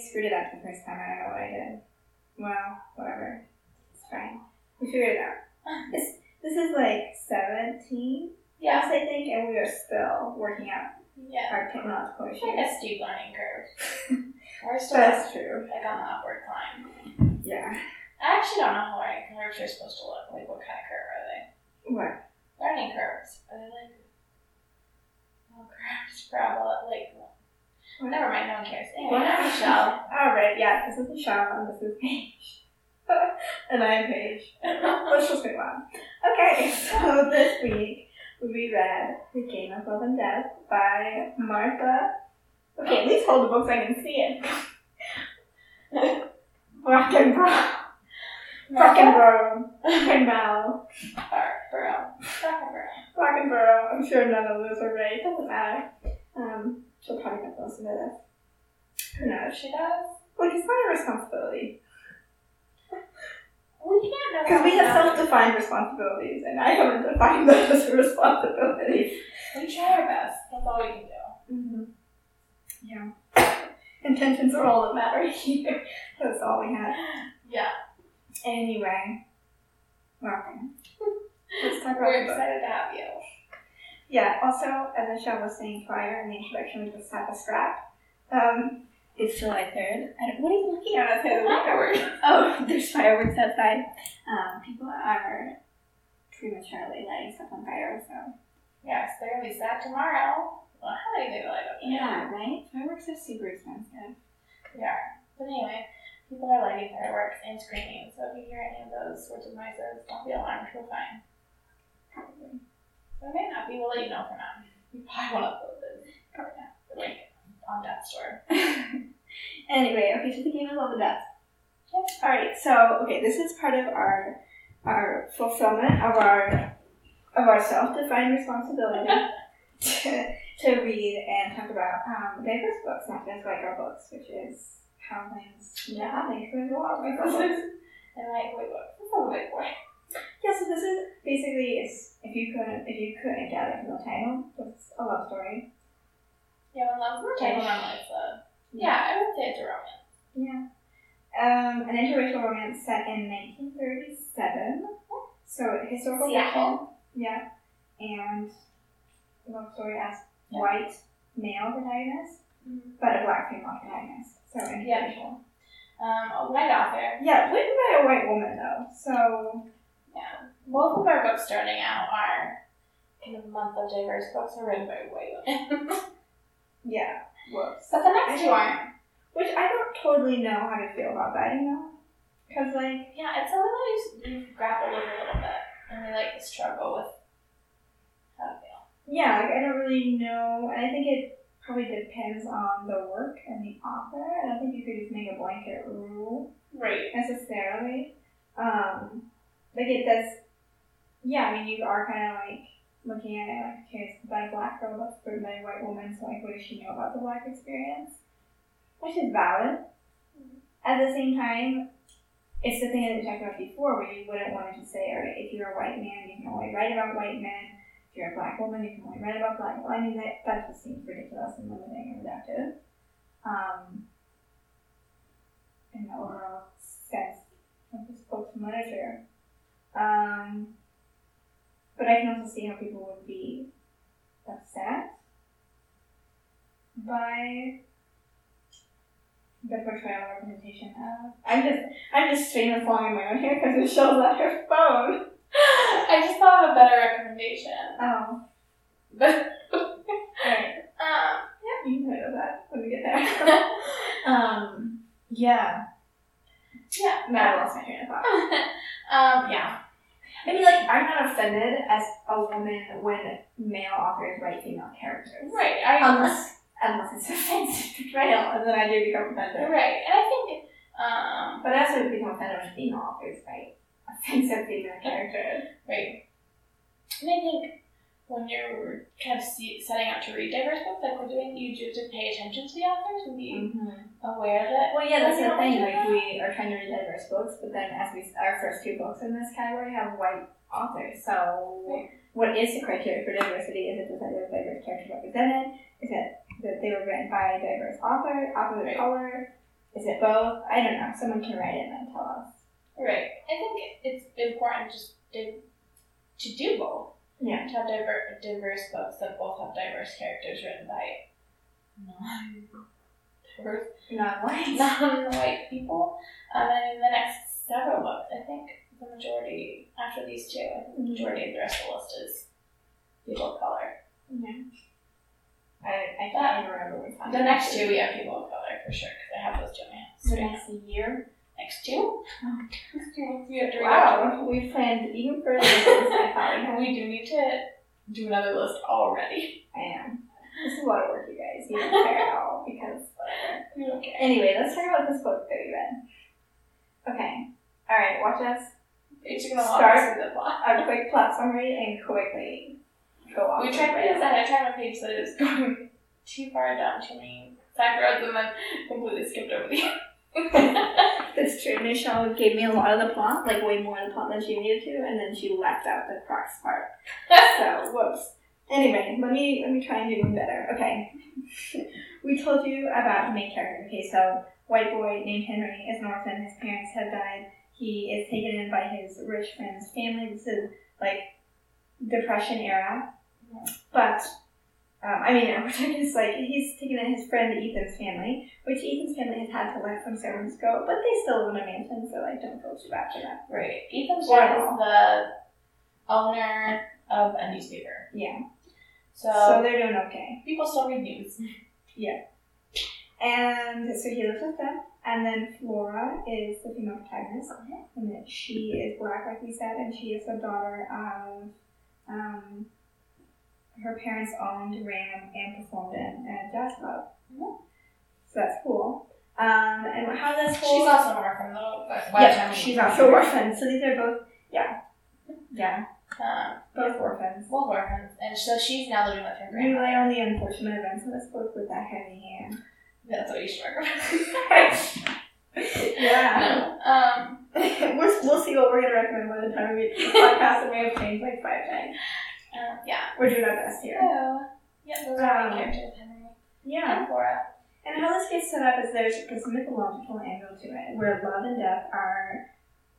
screwed it up the first time. I don't know what I did. Well, whatever. It's fine. We figured it out. This this is like seventeen. Yes, I think, and we are still working out Yeah. our technological It's like issues. a steep learning curve. We're still That's true. like on the upward climb. Yeah. I actually don't know how learning curves are supposed to look. Like, what kind of curve are they? What? Learning curves. Are they like oh curves, parabola, like? Well, never mind. No one cares. Anyway, What? Michelle. All right. Yeah. This is Michelle, and this is Paige. and I'm Paige. Let's just move on. Okay. So this week we read *The Game of Love and Death* by Martha. Okay, at least hold the book so I can see it. Brockenbrough. Brockenbrough. Brockenbrough. Barbaro. Barbaro. Brockenborough. I'm sure none of those are right. Doesn't matter. Um, she'll probably to listen to this. Who knows? She does. Like, it's not a responsibility. We can't know. Because we have self-defined responsibilities, and I haven't defined those as a responsibility. We try our best. That's all we can do. Mm-hmm. Yeah. Intentions are all that matter here. That's all we have. Yeah. Anyway. Welcome. Let's talk about We're excited to have you. Yeah, also, as Michelle was saying prior in the introduction, we just have a scrap. Um, it's July 3rd. I don't, what are you looking at outside the window? Fireworks. Oh, there's fireworks outside. Um, people are prematurely lighting stuff on fire, so. Yes, they're gonna be sad tomorrow. Well, how many they light up? Yeah, right? Fireworks are super expensive. They are. But anyway, people are lighting fireworks and screaming. So if you hear any of those sorts of noises, don't be alarmed. We're fine. Probably. So it may not be. We'll let you know for now. You probably won't upload this. Not. The link on Death Store. anyway, okay, so the game is love and death. Yep. Alright, so okay, this is part of our our fulfillment of our of our self-defined responsibility to, to read and talk about um, diverse books, not just like our books, which is how things yeah, things go a lot like our books. And like, wait, what? This is a big boy. Yeah, so this is basically if you couldn't if you couldn't gather from the title, it's a love story. Yeah, when love table normally it's a. Yeah, I would say it's a romance. Yeah. Um, an interracial romance set in 1937. So historical fiction. Yeah. And love story as Yeah. white male protagonist, but a black female protagonist. So interracial. Um, a white author. Yeah, written by a white woman though. So Yeah. Both of our books starting out are kind of month of diverse books are written by white women. yeah. Whoops. but the next two aren't. Which I don't totally know how to feel about that, you know? Because like Yeah, it's something that you, you grapple with a little bit. And we like struggle with how to feel. Yeah, like I don't really know, and I think it probably depends on the work and the author. I don't think you could just make a blanket rule Right. necessarily. Um, like it does. Yeah, I mean, you are kind of like looking at it like, okay, about a black girl that's a white woman, so like, what does she know about the black experience? Which is valid. At the same time, it's the thing that we talked about before, where you wouldn't want to just say, all right, if you're a white man, you can only write about white men. If you're a black woman, you can only write about black. Well, I mean, that that just seems ridiculous and limiting and reductive. Um, in the overall sense of this book's literature. Um, but I can also see how people would be upset by the portrayal or representation of. I'm just, I'm just stringing along on my own here because it shows on her phone. I just thought of a better recommendation. Oh, But alright. um Yeah, you can that when we get there. um, yeah. yeah. No, I lost my train of thought. um yeah. I mean, like, I'm not offended as a woman when male authors write female characters. Right. I Unless, unless it's offensive portrayal, and then I do become offended. Right. And I think um But I also become offended when female authors write offensive female characters. right. And I think when you're kind of see, setting out to read diverse books like we're doing, you do have to pay attention to the authors and be mm-hmm. aware that Well, yeah, that's the thing. like Like, we are trying to read diverse books, but then as we our first two books in this category have white authors. So, Right. what is the criteria for diversity? Is it that there are diverse characters represented? Is it that they were written by a diverse author, author of color? Is it both? I don't know. Someone can write it and tell us. Right. I think it's important just to, to do both. Yeah. To have diver- diverse books that both have diverse characters written by non-diverse, Non-white. non-white people. Um, and in the next several books, I think the majority, after these two, I think the majority of the rest of the list is people of color. Yeah. I, I can't even remember which one. The next two, we have people of color for sure, because I have those two in my hands. The next year. Next two? Next two, we have to Wow, we planned even further than I thought we And we do need to do another list already. I am. This is a lot of work, you guys. You don't care at all because whatever. Okay. Anyway, let's talk about this book that we read. Okay. All right. Watch us It's gonna Start. the plot. a quick plot summary and quickly go off. We tried to do that. I tried my page that is going too far down too many side roads and then completely skipped over the That's true. Michelle gave me a lot of the plot, like way more of the plot than she needed to, and then she left out the crux part. So whoops. Anyway, let me let me try and do one better. Okay. we told you about the main character. Okay, so white boy named Henry is an orphan. His parents have died. He is taken in by his rich friend's family. This is like depression era. But um, I mean, talking it's like he's taken in his friend Ethan's family, which Ethan's family has had to let some servants go, but they still live in a mansion, so like don't feel too bad for that. Right. Ethan's dad is the owner of a newspaper. Yeah. So, So they're doing okay. people still read news. Yeah. And so he lives with them. And then Flora is the female protagonist. And that she is black, like we said, and she is the daughter of um, her parents owned, ran, and performed in a jazz club. Mhm. So that's cool. Um, and how this whole She's also an orphan though, but by the yeah, she's also orphan. So these are both yeah, yeah, Um, both orphans. both orphans. And so she's now living with her grandma. lay on the unfortunate events in this book with that heavy hand. That's what you should recommend. yeah. Um, we'll, we'll see what we're going to recommend by the time we the podcast. and we have changed like five times. Uh, yeah. We're doing our best here. So, yeah, those are Um, my characters, Henry Yeah. and Flora. And how this gets set up is there's this mythological angle to it where love and death are,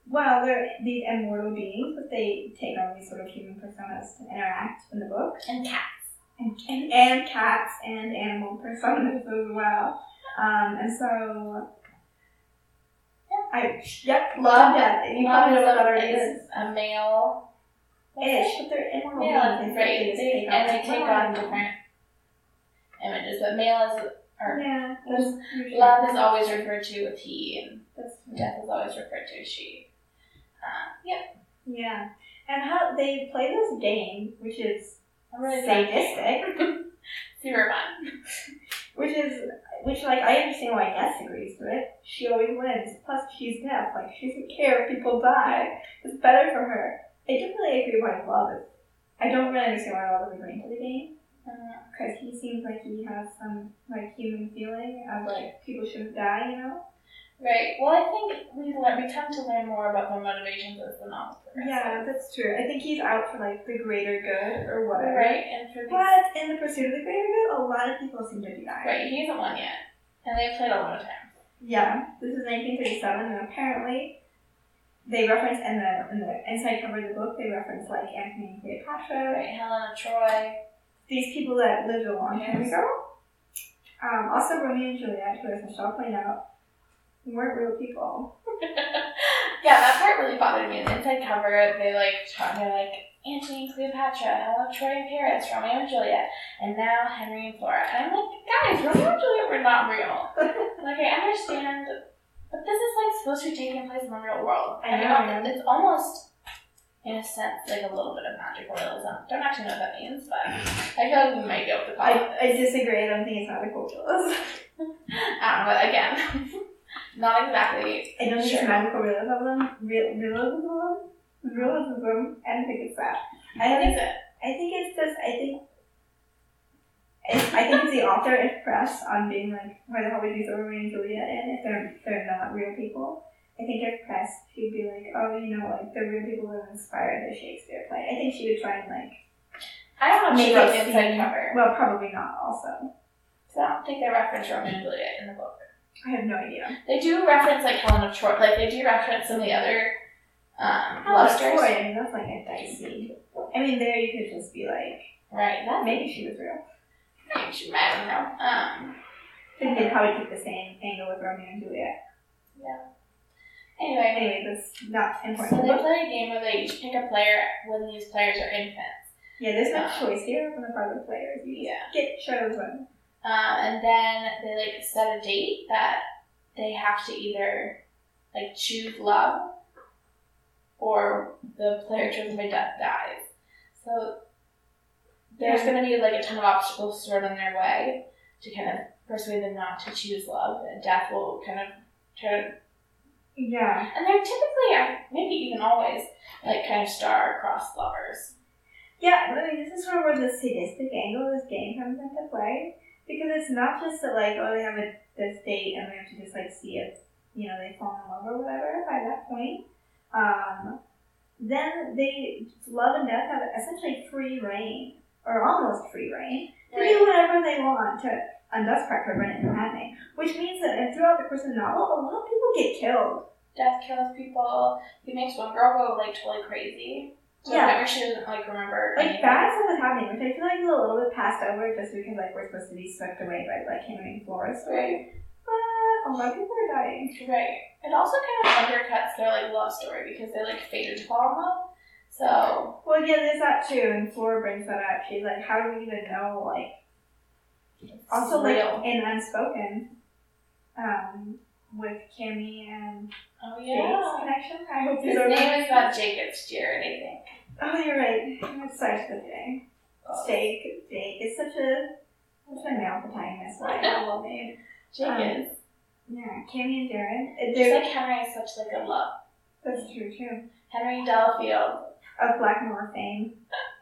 well, they're these immortal beings, but they take on these sort of human personas to interact in the book. And cats. And, and, and cats and animal personas as well. Um, and so, I, yep, love, death. You Love probably know what that is. is a male. Ish, but they're immortal Male, beings. right? They just They, take and they take on different images, but male is or Yeah, love is always referred to with he, and That's death is always referred to as she. Uh, yeah, Yeah, and how they play this game, which is really sadistic, Super fun. which is which like I understand why Death agrees to it. She always wins. Plus, she's deaf. Like she doesn't care if people die. It's better for her. I don't really agree why love is. I don't really understand why love is going to the game Uh, because he seems like he has some like human feeling of like people shouldn't die. You know. right. Well, I think we learn, we tend to learn more about their motivations as the novel progresses. Yeah, that's true. I think he's out for like the greater good or whatever. Right, and for these, But in the pursuit of the greater good, a lot of people seem to be dying. right, he hasn't won yet, and they've played a lot of times. Yeah, this is 1937, and apparently they reference in the in the inside cover of the book. They reference like Antony and Cleopatra, Right, Helen of Troy. these people that lived a long time Yes. ago. Um, also, Romeo and Juliet, who, as Michelle pointed out, weren't real people. yeah, that part really bothered me. In the inside cover, they like talk, they're like Antony and Cleopatra, Helen of Troy and Paris, Romeo and Juliet, and now Henry and Flora. And I'm like, guys, Romeo and Juliet were not real. like I understand, but this is like supposed to be taking place in the real world. I know. It's almost, in a sense, like a little bit of magical realism. Don't actually know what that means, but I feel like we might be able to call. I, I disagree. I don't think it's magical realism. I don't know, but again, not exactly. I don't think Sure. it's magical realism. Real, realism. Realism. I don't think it's that. I What think is it? I think it's just I think I think if the author is pressed on being like why the hell would you throw Romeo and Juliet in if they're they're not real people. I think if pressed she'd be like, Oh, you know, like the real people that inspired the Shakespeare play. I think she would try and like I don't know if she make wrote it inside cover. Well, probably not also. So I don't think they reference Romeo and Juliet in the book. I have no idea. They do reference like Helen of Troy. Like they do reference some of the other um, Oh, that's stories. Troy. I mean, that's like a dicey. I mean, there you could just be like, Right. That's maybe she was real. I don't know. Um, I think they probably took the same angle with Romeo and Juliet. yeah. Anyway, Anyway, that's not important. so they play a game where they each pick a player when these players are infants. yeah, there's no Um, choice here on the part of the players. You Yeah. get chosen. Um, and then they like set a date that they have to either like choose love or the player chosen by death dies. So there's to be like a ton of obstacles thrown in their way to kind of persuade them not to choose love, and death will kind of try to. Yeah. And they're typically, uh, maybe even always, like kind of star-crossed lovers. Yeah, I mean, this is sort of where the sadistic angle of this game comes into play. Because it's not just that, like, oh, they have a, this date and we have to just, like, see if, you know, they fall in love or whatever by that point. Um, then they, love and death have essentially free reign, or almost free reign, to do whatever they want to, and that's part to prevent it from happening. Which means that throughout the course of the novel, a lot of people get killed. Death kills people. He makes one girl go like totally crazy. So Yeah. whenever she doesn't like remember Like anything. bad stuff is happening, which I feel like is a little bit passed over just because like we're supposed to be swept away by like Henry story. Right. But a lot of people are dying. Right. It also kind of undercuts their like love story because they like fated to fall in love. So Well, yeah, there's that too, and Flora brings that up. She's like, how do we even know? Like, also like real. in Unspoken, um, with Kami and Oh Jake's yeah. connection. I hope His name is not Jacob's it's Jared, I think. Oh, you're right. It starts with J. Jake. Jake is such a such a male protagonist. Like, I love name. Jake Um, is. Yeah, Kami and Jared. Just They're, like Henry is such like a love. that's true too. Henry Delafield. Of Blackmore fame.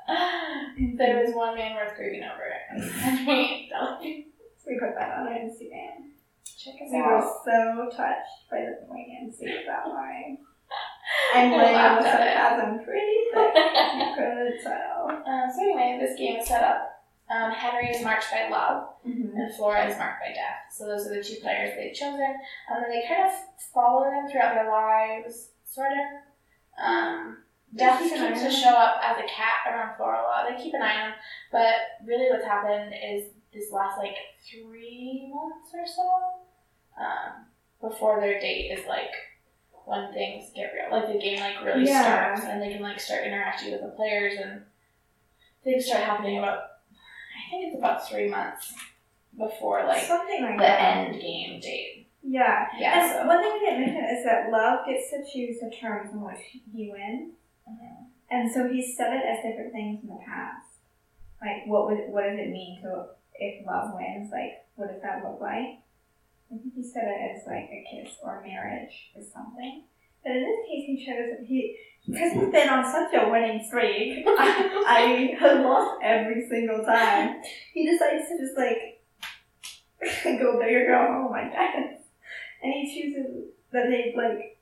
there was one man worth grieving over. We put that on our Instagram. Check us We were so touched by the poignancy of that line. And I laying laughed the sarcasm pretty thick, you could tell. Um, so anyway, this game is set up. Um, Henry is marked by love, Mm-hmm. and Flora is marked by death. So those are the two players they've chosen. And then they kind of follow them throughout their lives, sort of. Um, death They keep an to show up as a cat around Flora a lot. They keep an eye on but really what's happened is this last like three months or so, um, before their date is like when things get real. Like the game like really Yeah. starts and they can like start interacting with the players and things start happening about I think it's about three months before like Something like the that. end game date. Yeah. Yeah, And so one thing we didn't mention is that Love gets to choose the terms in which he wins. Mhm. And so he's said it as different things in the past. Like, what would what does it mean to if love wins? Like, what does that look like? I think he said it as like a kiss or marriage or something. But in this case, he chose he because he's been on such a winning streak. I, I have lost every single time. He decides to just like go big or go home, I guess. And he chooses that they like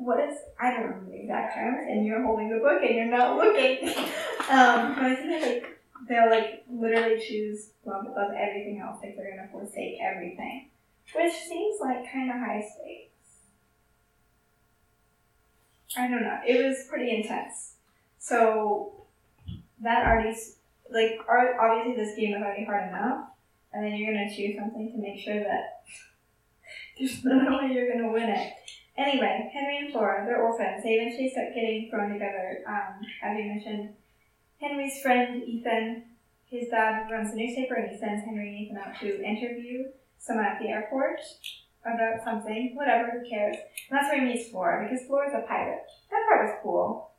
what is I don't know the exact terms, and you're holding the book and you're not looking. um, but I think that, like they'll like literally choose love above everything else. Like they're gonna forsake everything, which seems like kind of high stakes. I don't know. It was pretty intense. So that already like obviously this game is already hard enough, and then you're gonna choose something to make sure that there's no way you're gonna win it. Anyway, Henry and Flora, they're orphans. They eventually start getting thrown together. Um, as you mentioned, Henry's friend Ethan, his dad runs a newspaper, and he sends Henry and Ethan out to interview someone at the airport about something. Whatever, who cares? And that's where he meets Flora because Flora's a pirate. That part was cool.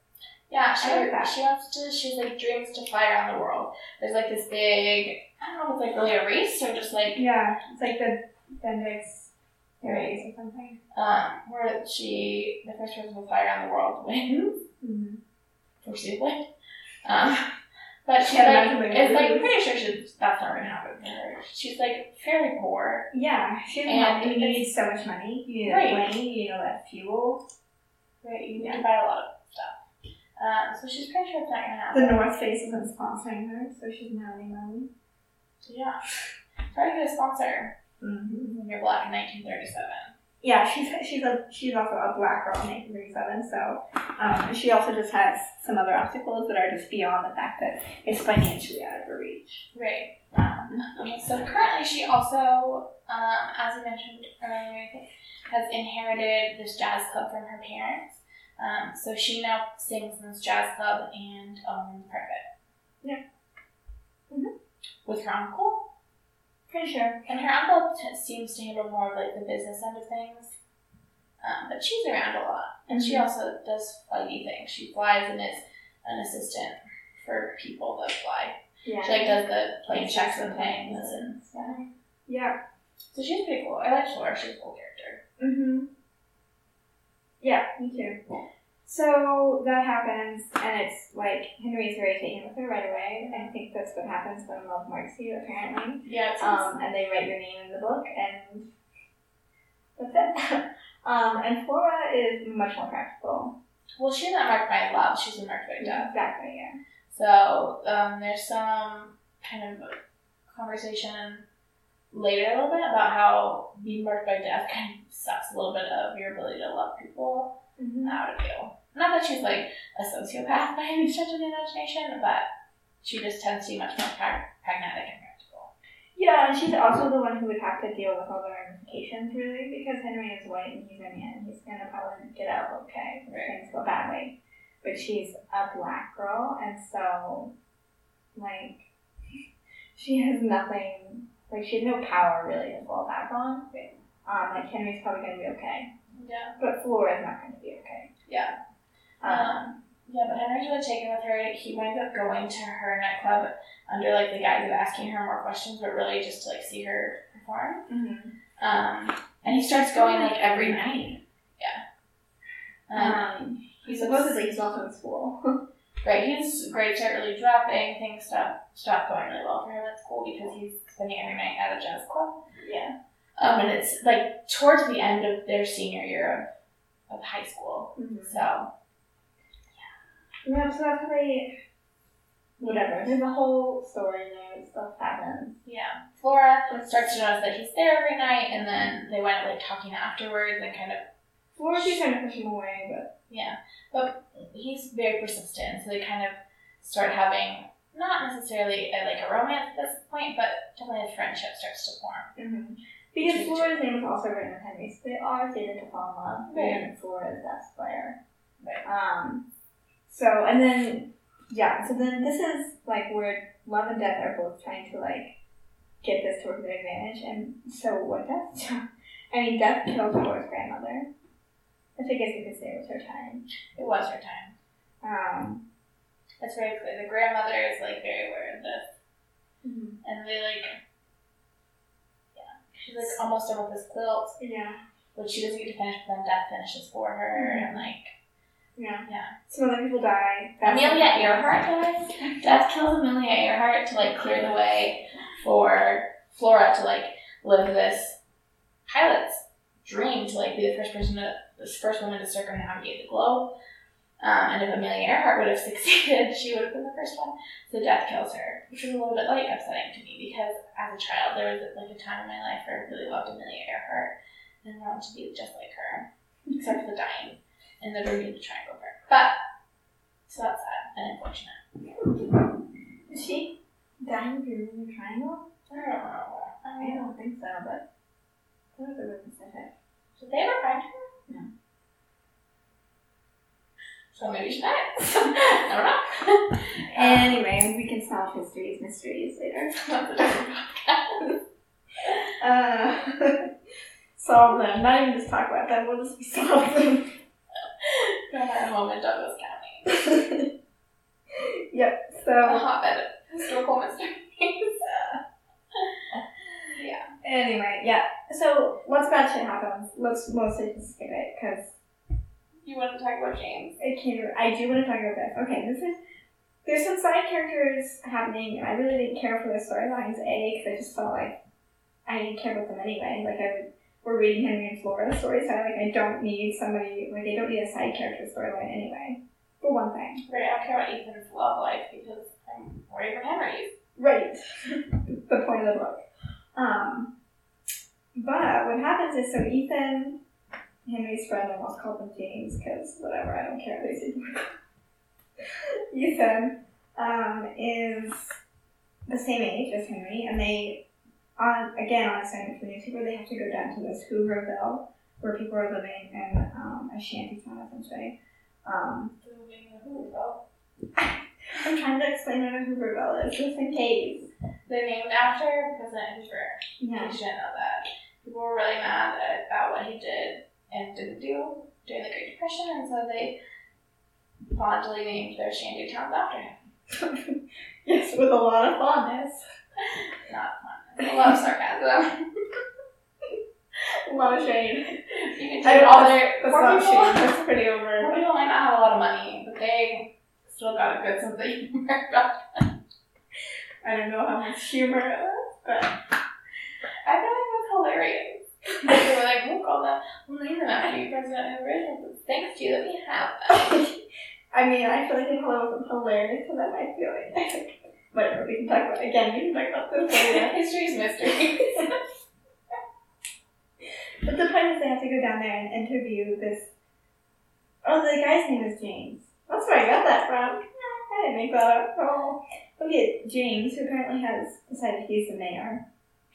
Yeah, she like she wants to she's like dreams to fly around the world. There's like this big I don't know if it's like really a race or just like Yeah, it's like the Bendix or something. um where she the first person to fly around the world wins. Mm-hmm. foreseeably. Um, but she's Can't like, it's like lose. pretty sure she's, that's not gonna happen to her. She's like fairly poor. Yeah, she doesn't And have, you it's- need so much money. You need Right. plane, you need all that fuel. Right, you need Yeah. to buy a lot of stuff. Um, so she's pretty sure it's not gonna happen. The. North Face isn't sponsoring her, so she's not any money. So yeah, try to get a sponsor. Mm-hmm. when you're black in 1937. Yeah, she's she's a she's also a black girl in 1937. So um, she also just has some other obstacles that are just beyond the fact that it's financially out of her reach. Right. Um, Um, so currently, she also, um, as I mentioned earlier, I think, has inherited this jazz club from her parents. Um, so she now sings in this jazz club and owns part of it. Yeah. Mhm. With her uncle. Pretty sure. And her uncle t- seems to handle more of like the business end of things. Um, but she's around a lot. And she Mhm. also does flighty things. She flies and is an assistant for people that fly. Yeah. She like does the plane checks and things and Yeah. Yeah. so she's pretty cool. I like Flora, she's a cool character. Mm-hmm. Yeah, me too. So that happens, and it's like Henry's very taken with her right away. I think that's what happens when love marks you, apparently. Yeah, it's Um, and they write your name in the book, and that's it. um, and Flora is much more practical. well she's not marked by love, she's marked by death. Exactly, yeah. So um, there's some kind of conversation later a little bit about how being marked by death kind of sucks a little bit of your ability to love people Mm-hmm. out of you. Not that she's like a sociopath by any stretch of the imagination, but she just tends to be much more prag- pragmatic and practical. Yeah, and she's also the one who would have to deal with all the ramifications, really, because Henry is white and he's a man. He's gonna probably get out okay if Right. things go badly. But she's a black girl, and so, like, she has nothing, like, she has no power really to fall back on. Um, like, Henry's probably gonna be okay. Yeah. But Flora's not gonna be okay. Yeah. Um, Yeah, but Henry's really taken with her. He winds up going to her nightclub under like the guise of asking her more questions, but really just to like see her perform. mhm. Um, and he starts going like every night. Yeah. Um, um, he supposedly he's also in school. right. His grades start really dropping. Things stop stop going really well for him at school because he's spending every night at a jazz club. yeah. Um, and it's like towards the end of their senior year of, of high school. Mhm. So Yeah, so that's how they. Whatever. There's a whole story there. Stuff happens. yeah, Flora starts to notice that he's there every night, and then they wind up like talking afterwards and kind of Flora keeps trying to push him away, but yeah. But he's very persistent, so they kind of start having not necessarily a, like a romance at this point, but definitely a friendship starts to form. mm-hmm. because Flora's name is also written with Henry, so they are dated to fall in love. Right. And Flora's best player. Right. Um. So and then yeah, so then this is like where love and death are both trying to like get this to work their advantage, and so what death? I mean, death killed Flora's grandmother. Which I guess you could say it was her time. It was her time. Um. It's very clear. The grandmother is like very aware of this, mhm. and they like yeah, she's like almost done with this quilt, Yeah. but she doesn't get to finish, but then death finishes for her, Mhm. and like Yeah. Yeah. Some other people die. That's- Amelia Earhart dies. Death kills Amelia Earhart to like clear the way for Flora to like live this pilot's dream to like be the first person to the first woman to circumnavigate the globe. Um, and if Amelia Earhart would have succeeded, she would have been the first one. So death kills her, which was a little bit like upsetting to me because as a child there was like a time in my life where I really loved Amelia Earhart and wanted to be just like her, except for the dying and the Bermuda Triangle part. But so that's sad and unfortunate. Is she dying of Bermuda Triangle? I don't know. I I don't think so, but that was really specific. did they ever find her? No. So maybe she died. I don't know. Anyway, we can solve history's mysteries later. That's a different. Uh, solve them. Not even just talk about them. We'll just solve them. Got that moment Douglas County. yep. So A hotbed of historical mysteries. yeah. anyway, yeah. So once bad shit happens, let's mostly just skip it because You want to talk about James? I can't. I do want to talk about this. Okay, this is. There's some side characters happening, and I really didn't care for the storylines. A, because I just felt like I didn't care about them anyway. Like I would, we're reading Henry and Flora stories, so I like I don't need somebody like I don't need a side character storyline anyway. For one thing. Right, I don't care about Ethan's love life because I'm worried about Henry's. Right. the point of the book. Um. but what happens is, so Ethan, Henry's friend, I almost called him James because whatever, I don't care. They Ethan um, is the same age as Henry, and they, on again on assignment for the newspaper, they have to go down to this Hooverville where people are living in um, a shanty town essentially. Um, name in a Hooverville. I'm trying to explain what a Hooverville is, just in case. They're named after President Hoover. Yeah. You should know that. People were really mad about what he did and didn't do during the Great Depression, and so they fondly named their shanty towns after him. yes, with a lot of fondness. A lot of sarcasm. a lot of shade. You can take all their That's poor not people. shade. That's pretty Poor over. people might not have a lot of money, but they still got a good sense of humor about I don't know how much humor it is, but I feel like that's hilarious. they were like, we'll call them, we'll name them after you, President Hoover. and Thanks to you that we have them. I mean, I feel like it probably wasn't hilarious to them. I feel like whatever we can talk about. Again, we can talk about this later. History's mystery. But the point is, they have to go down there and interview this. Oh, the guy's name is James. That's where I got that from. I didn't make that up. Oh, look at James, who apparently has decided he's the mayor,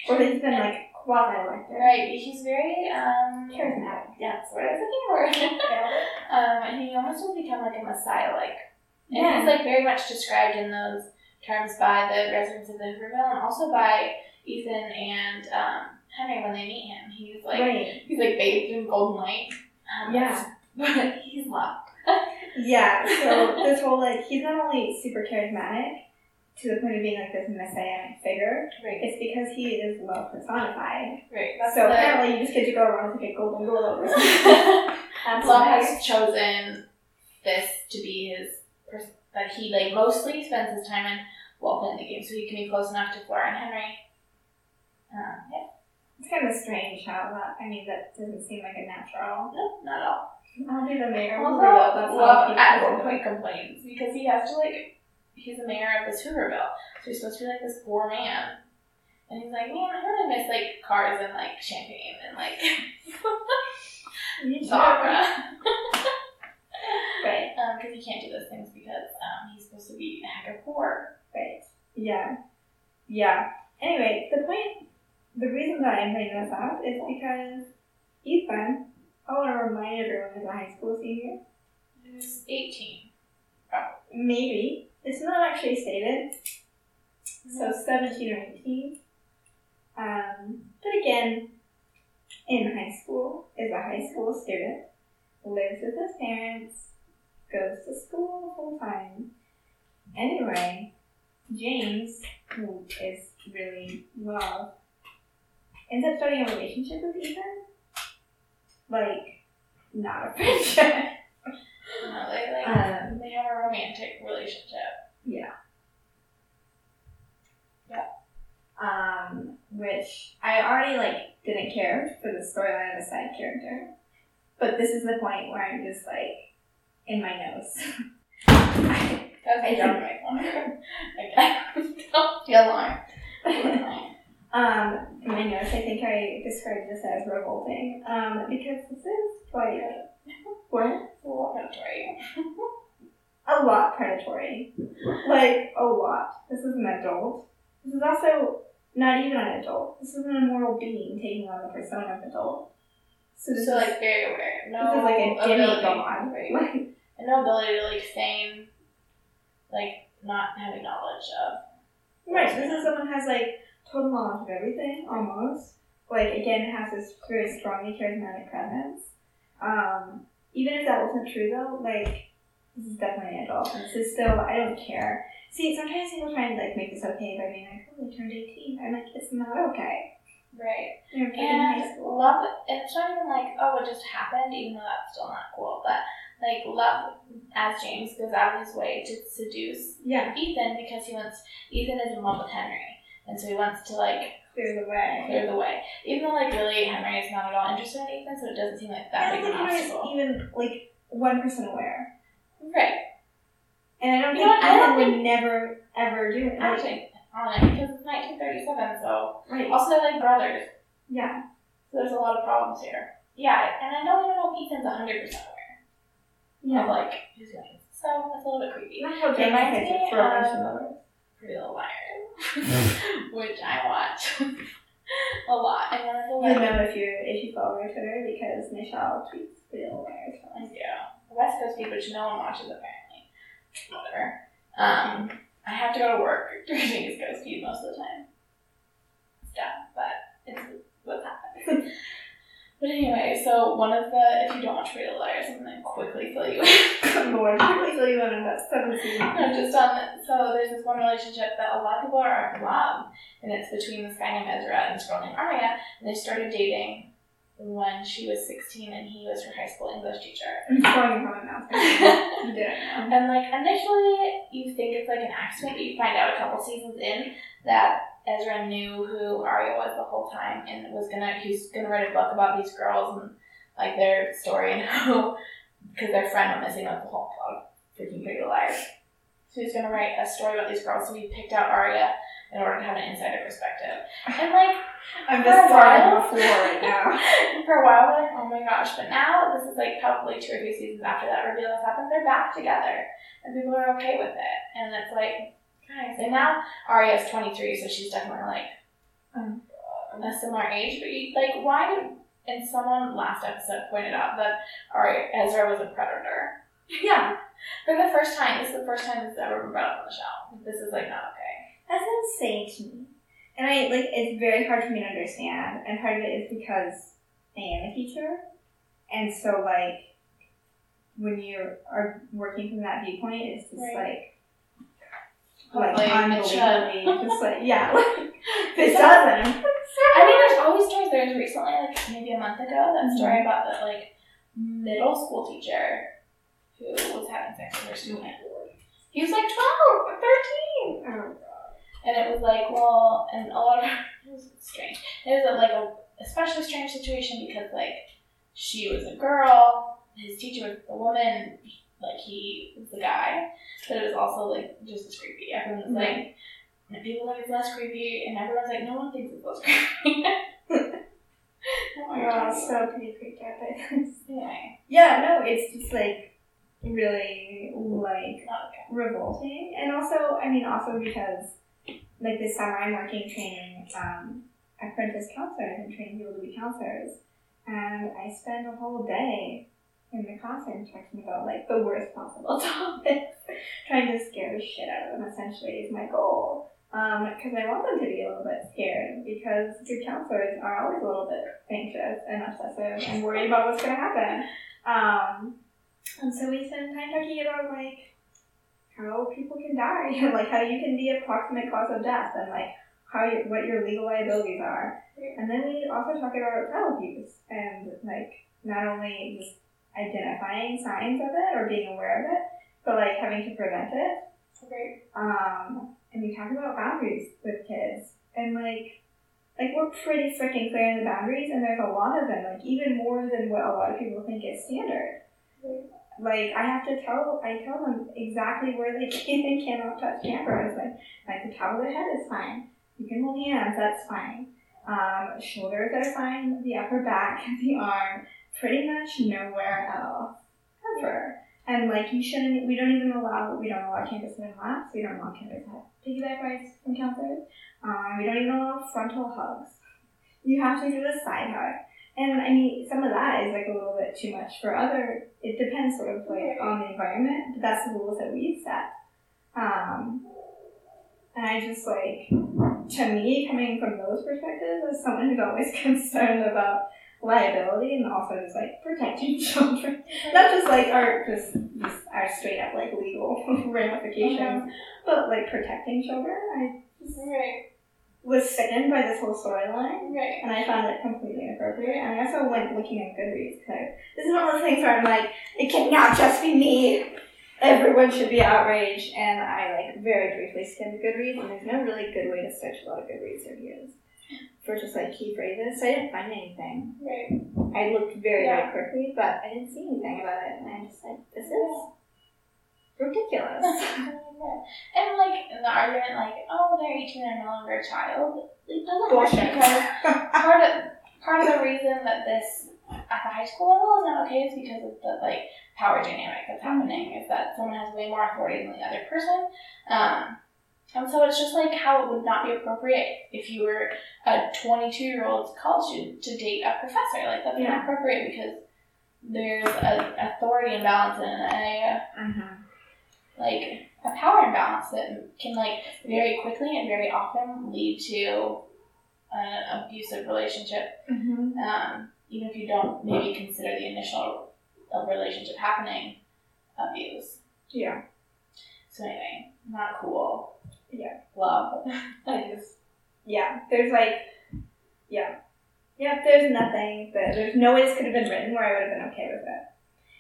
or he's been like quasi-elected. right, he's very, um, Charismatic. yeah, that's what I was looking for. um, and he almost will become like a messiah, like, and Yeah. he's like very much described in those terms by the residents of the Hooverville and also by Ethan and um, Henry when they meet him. He's like, right. he's like bathed in golden light. Um, Yeah. but he's loved. Yeah. So this whole like he's not only super charismatic to the point of being like this messianic figure. Right, It's because he is love personified. right. That's so apparently you just get to go around and get golden globe or something. Love has chosen this to be his pers- that he like mostly spends his time in while playing the game, so he can be close enough to Flora and Henry. Um, yeah, It's kind of strange how that. I mean, that doesn't seem like a natural. no, not at all. I'll be the mayor. Hooverville, That's how at one point complains because he has to like he's the mayor of this Hooverville, so he's supposed to be like this poor man. And he's like, man, I really miss like cars and like champagne and like opera. Because he can't do those things because um, he's supposed to be a heck of poor. Right. Yeah. Yeah. Anyway, the point, the reason that I'm bringing this up is because Ethan, I want to remind everyone, is a high school senior. He's 18. Oh. Maybe. It's not actually stated. So 17 or 18. Um, but again, in high school, is a high school student, lives with his parents, goes to school full time. Anyway, James, who is really well, ends up starting a relationship with Ethan. Like, not a friendship. No, they like Um, they have a romantic relationship. Yeah. Yeah. Um, which I already like didn't care for the storyline of the side character, but this is the point where I'm just like in my nose. I, I don't- okay. Don't feel alarmed. um, in my notes, I think I described this as revolting. Um, because this is quite what a little predatory. a lot predatory, like a lot. This is an adult. This is also not even an adult. This is an immoral being taking on the persona of an adult. So this So is like very aware. No this is like a demigod. Like, And no ability to like feign like not having knowledge of right. so This is someone who has like total knowledge of everything, almost. Like again, it has this very strongly charismatic presence. Um, even if that wasn't true though, like this is definitely an adult. And this is still I don't care. See, sometimes people try and like make this okay by being like, oh, they turned eighteen. I'm like, it's not okay. Right. In high And love and it's not even like, oh, it just happened, even though that's still not cool. But like love as James goes out of his way to seduce Yeah, Ethan because he wants Ethan is in love with Henry. And so he wants to like clear the way. clear the way. Even though like really Henry is not at all interested in Ethan, so it doesn't seem like I that don't think an Henry's even like one percent aware, Right. and I don't You think know I Ethan would never ever do it. Actually on it because it's nineteen thirty seven, so right? also they're like brothers. Yeah, So there's a lot of problems here. Yeah, and I don't even know if Ethan's 100% aware of like. So that's a little bit creepy. Not how It James reminds takes for a bunch of of- others. Pretty Little Liars, which I watch a lot. And one the You know if you if you follow her Twitter because Michelle tweets Pretty Little Liars. I do. West Coast Peak, which no one watches apparently. Whatever. Um, I have to go to work during East Coast Feed most of the time. Yeah, but it's what's happening. But anyway, so one of the, if you don't watch Little Liars, I'm going to quickly fill you in. Good lord, quickly fill you in on that seven season. I'm just on so there's this one relationship that a lot of people are in love, and it's between this guy named Ezra and this girl named Aria, and they started dating when she was 16 and he was her high school English teacher. I'm scrolling from now. You didn't know. And like initially, you think it's like an accident, but you find out a couple seasons in that Ezra knew who Aria was the whole time and was gonna he's gonna write a book about these girls and like their story and how because their friend went missing like the whole plot of freaking Pretty Little Liars. So he's gonna write a story about these girls. So he picked out Aria in order to have an insider perspective. And like I'm For a just while. the floor right now. for a while, we're like, oh my gosh. But now, this is like probably two or three seasons after that reveal has happened, they're back together. And people are okay with it. And it's like, guys. And now Aria's 23, so she's definitely like Um. a similar age. But you, like, why did. And someone last episode pointed out that Aria, Ezra was a predator. Yeah, For the first time, this is the first time this has ever been brought up on the show. This is like not okay. that's insane to me. And I like it's very hard for me to understand. And part of it is because I am a teacher, and so like when you are working from that viewpoint, it's just Right. like like it should. unbelievably just like yeah, like this doesn't. I mean, there's always stories. There was recently, like maybe a month ago, that story mm-hmm. about that like middle school teacher who was having sex with her student. He was like 12 or 13. Oh, god And it was like, well, and a lot of it was strange. It was like a especially strange situation because like she was a girl, his teacher was a woman, like he was the guy, but it was also like just as creepy. Everyone was like, and people think it's less creepy, and everyone's like, no one thinks it's less creepy. oh my We're all so pretty freaked out by this. Anyway, Yeah, no, it's just like really like okay. revolting. And also, I mean, also because like this summer I'm working training um, apprentice counselors and training people to be counselors. And I spend a whole day in the classroom talking about like the worst possible topics, trying to scare the shit out of them essentially is my goal. Because I want them to be a little bit scared because good counselors are always a little bit anxious and obsessive and worried about what's going to happen. Um, and so we spend time talking about like how people can die and like how you can be a proximate cause of death and like how you, what your legal liabilities are. And then we also talk about child abuse and like not only just identifying signs of it or being aware of it, but like having to prevent it. Okay. Um, and we talk about boundaries with kids and like like we're pretty freaking clear in the boundaries and there's a lot of them like even more than what a lot of people think is standard like I have to tell I tell them exactly where they can and cannot touch cameras. Like like the top of their head is fine. You can hold hands, that's fine. Um, shoulders are fine, the upper back, the arm, pretty much nowhere else. Ever. And like you shouldn't we don't even allow we don't allow campus in laps, we don't allow campus to have piggyback rides from counselors. Um, we don't even allow frontal hugs. You have to do the side hug. And I mean, some of that is like a little bit too much for other. It depends sort of like on the environment, but that's the rules that we've set. Um, and I just like, to me, coming from those perspectives, as someone who's always concerned about liability and also just like protecting children, not just like our just, just our straight up like legal ramifications, but like protecting children. I just Right. was sickened by this whole storyline Right. and I found it completely inappropriate. And I also went looking at Goodreads because this is one of those things where I'm like, it cannot just be me. Everyone should be outraged. And I like very briefly skimmed Goodreads, and there's no really good way to search a lot of Goodreads reviews for just like key phrases. So I didn't find anything. Right. I looked very Yeah. very quickly, but I didn't see anything about it, and I'm just like, this is ridiculous. and like in the argument, like, oh, they're 18 and no longer a child. It doesn't work Bullshit. because part of part of the reason that this at the high school level is not okay is because of the like power dynamic that's happening. Is that someone has way more authority than the other person. Um, and so it's just like how it would not be appropriate if you were a 22 year old college student to date a professor. Like that's Yeah. inappropriate because there's an authority imbalance and a Mm-hmm. like a power imbalance that can like very quickly and very often lead to an abusive relationship. Mm-hmm. Um, even if you don't maybe consider the initial uh, relationship happening abuse. Yeah. So anyway, not cool. Yeah. Love. I just, yeah, there's like, yeah. Yeah, there's nothing that, there's no way this could have been written where I would have been okay with it.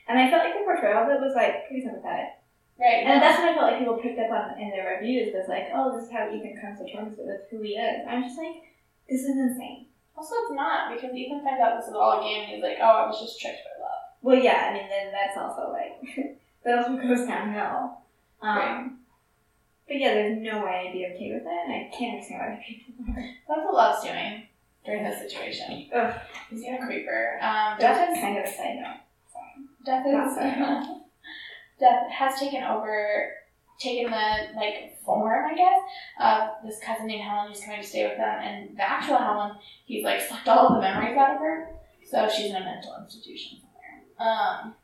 And I felt like the portrayal of it was like pretty sympathetic. Right. And that's what I felt like people picked up on in their reviews was like, oh, this is how Ethan comes to terms with who he is. I'm just like, this is insane. also it's not because Ethan finds out this is all a game and he's like, oh, I was just tricked by love. Well, yeah, I mean, then that's also like, that also goes downhill. Um, Right. But yeah, there's no way I'd be okay with it, and I can't understand why people are. That's what Love's doing during this situation. Ugh. He's a creeper. Um, Death is kind of a side note. So. Death is. Death has taken over, taken the like form, I guess, of this cousin named Helen who's coming to stay with them, and the actual Helen, he's like sucked all of the memories out of her, so she's in a mental institution somewhere. Um,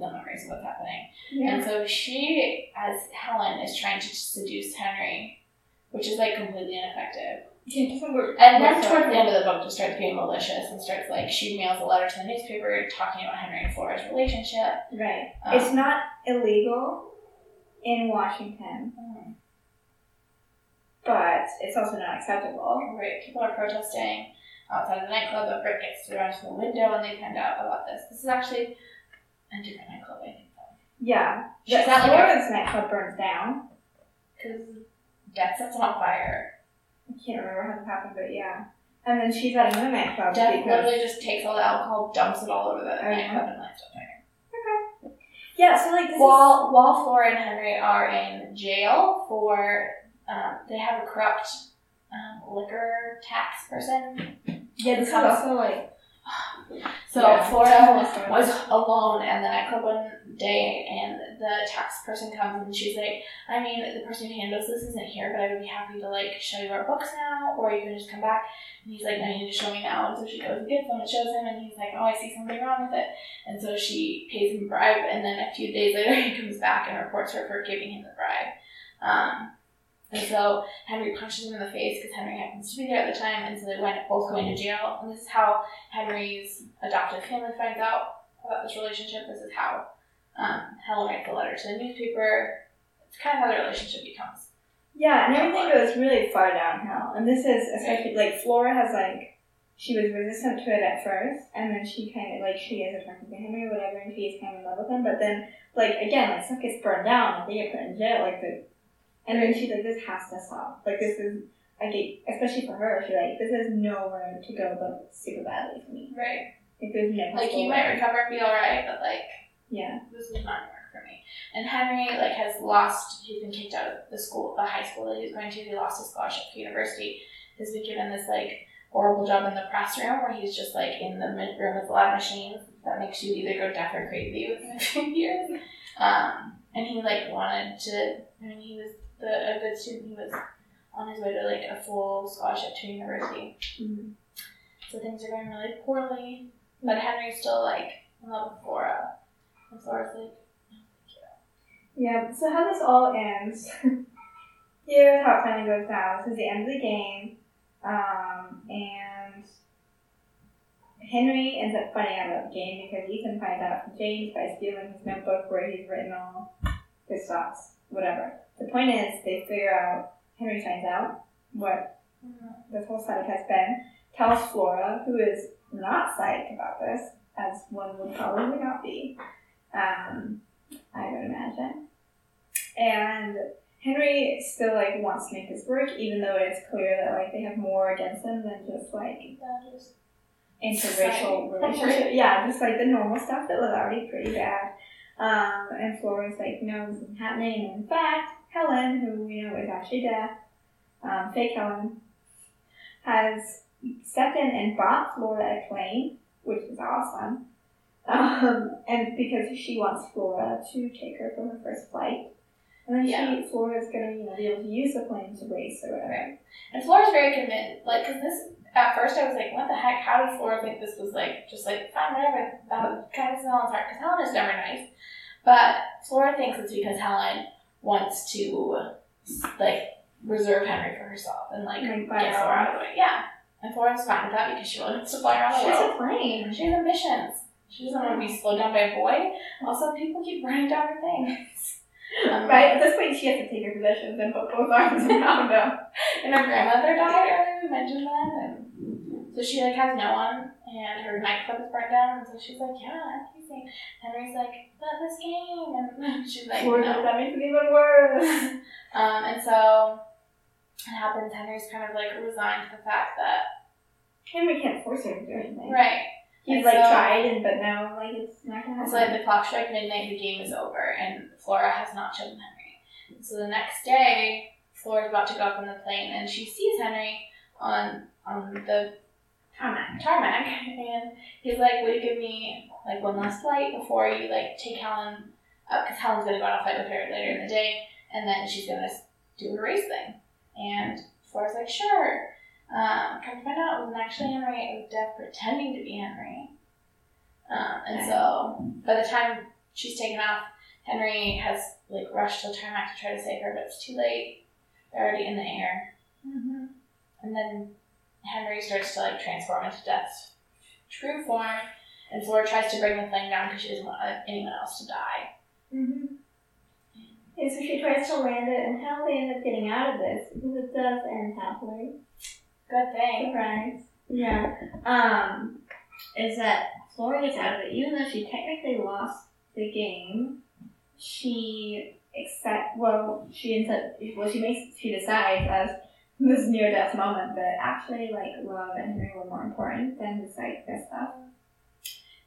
the memories of what's happening, and so she, as Helen, is trying to seduce Henry, which is like completely ineffective. Yeah, it doesn't work. And then towards the end of the book, just starts being malicious and starts like she mails a letter to the newspaper talking about Henry and Flora's relationship. Right. Um, it's not illegal in Washington, mm, but it's also not acceptable. Right, people are protesting outside of the nightclub. A brick gets thrown to the window, and they find out about this. This is actually a different nightclub, I think, Yeah. She's The not like nightclub burns down. because Death sets on fire. I can't remember how this happened, but yeah. And then she's at another nightclub Death because literally just takes all the alcohol, dumps it all over the yeah. nightclub, and lights on fire. yeah. So like this While while Flora and Henry are in jail for um, they have a corrupt um, liquor tax person. yeah this is also like So Yeah. Flora was alone and then I called one day, and the tax person comes and she's like, "I mean, the person who handles this isn't here, but I would be happy to like show you our books now, or you can just come back." And he's like, "No, you need to show me now." And so she goes and gets them and shows him, and he's like, "Oh, I see something wrong with it." And so she pays him a bribe, and then a few days later, he comes back and reports her for giving him the bribe. Um, and so Henry punches him in the face because Henry happens to be there at the time, and so they went both going to jail. And this is how Henry's adoptive family finds out about this relationship. This is how um, Helen writes a letter to the newspaper. It's kind of how the relationship becomes. yeah, and everything goes really far downhill. And this is especially like Flora has like she was resistant to it at first, and then she kind of like she is attracted to Henry or whatever, and she's kind of in love with him. But then like again, like stuff gets burned down, and they get put in jail, like the, and then she's like, this has to stop. Like this is like especially for her, she's like, this is nowhere to go but super badly for me. Right. Like there's no Like you might recover and be alright, but like Yeah. this is not gonna work for me. And Henry like has lost. He's been kicked out of the school, the high school that he was going to. He lost his scholarship to university. He's been given this like horrible job in the press room where he's just like in the mid- room with a lot of machines that makes you either go deaf or crazy within a few years. Um, and he like wanted to. I mean, he was the a good student. He was on his way to like a full scholarship to university. Mhm. So things are going really poorly. But Henry's still like in love with Flora. And Flora's like, Yeah, so how this all ends, here how it finally goes down. This is the end of the game, um, and Henry ends up finding out about the game because Ethan finds out from James by stealing his notebook where he's written all his thoughts, whatever. The point is, they figure out, Henry finds out what this whole setup has been, tells Flora, who is not psyched about this, as one would probably not be, um, I would imagine. And Henry still like wants to make this work, even though it's clear that like they have more against him than just like interracial Society. relationship. Yeah, just like the normal stuff that was already pretty bad. Um, and Flora's like, no, this isn't happening. And in fact, Helen, who we know is actually Death, um, fake Helen, has stepped in and bought Flora a plane, which is awesome. Um, and because she wants Flora to take her for her first flight. And then Yeah. she, Flora's gonna, you know, be able to use the plane to race or whatever. Right. And Flora's very committed. like, because this, at first I was like, what the heck? How did Flora think this was, like, just like, fine, whatever. That was kind of Helen's heart, because Helen is never nice. But Flora thinks it's because Helen wants to, like, reserve Henry for herself and, like, get Flora out of the way. Yeah. And Flora's fine with that because she wants to fly around the world. She's a plane. She has ambitions. She doesn't want to be slowed down by a boy. Also, people keep burning down her things. Um, Right, at this point she has to take her possessions and put both arms around him. And her grandmother died earlier, we mentioned that, and so she like has no one, and her nightclub is burnt down, and so she's like, yeah, I'm amazing. Henry's like, but this game, and she's like, no. that makes it even worse. Um, and so it happens. Henry's kind of like resigned to the fact that Henry can't force her to do anything. right. He's And like so- tried, and but now like it's not gonna happen. so like the clock strike midnight, the game is over, and Flora has not chosen Henry. So the next day, Flora's about to go up on the plane, and she sees Henry on on the Tarmac. and he's like, "Will you give me like one last flight before you like take Helen up? Because Helen's gonna go on a flight with her later in the day, and then she's gonna do a race thing." And Flora's like, "Sure." Um, come to find out, it wasn't actually Henry. It was Death pretending to be Henry. Um, and so by the time she's taken off, Henry has like rushed to the tarmac to try to save her, but it's too late. They're already in the air. Mm-hmm. And then Henry starts to like transform into Death's true form, and Flora tries to bring the thing down because she doesn't want anyone else to die. Mm-hmm. And so she tries to land it, and how they end up getting out of this because it does end happily. Good thing. Surprise. Yeah. Um, is that Flora gets out of it, even though she technically lost the game. She accept well, she ends up well, she makes she decides as this near death moment but actually like love and Henry were more important than this like this stuff.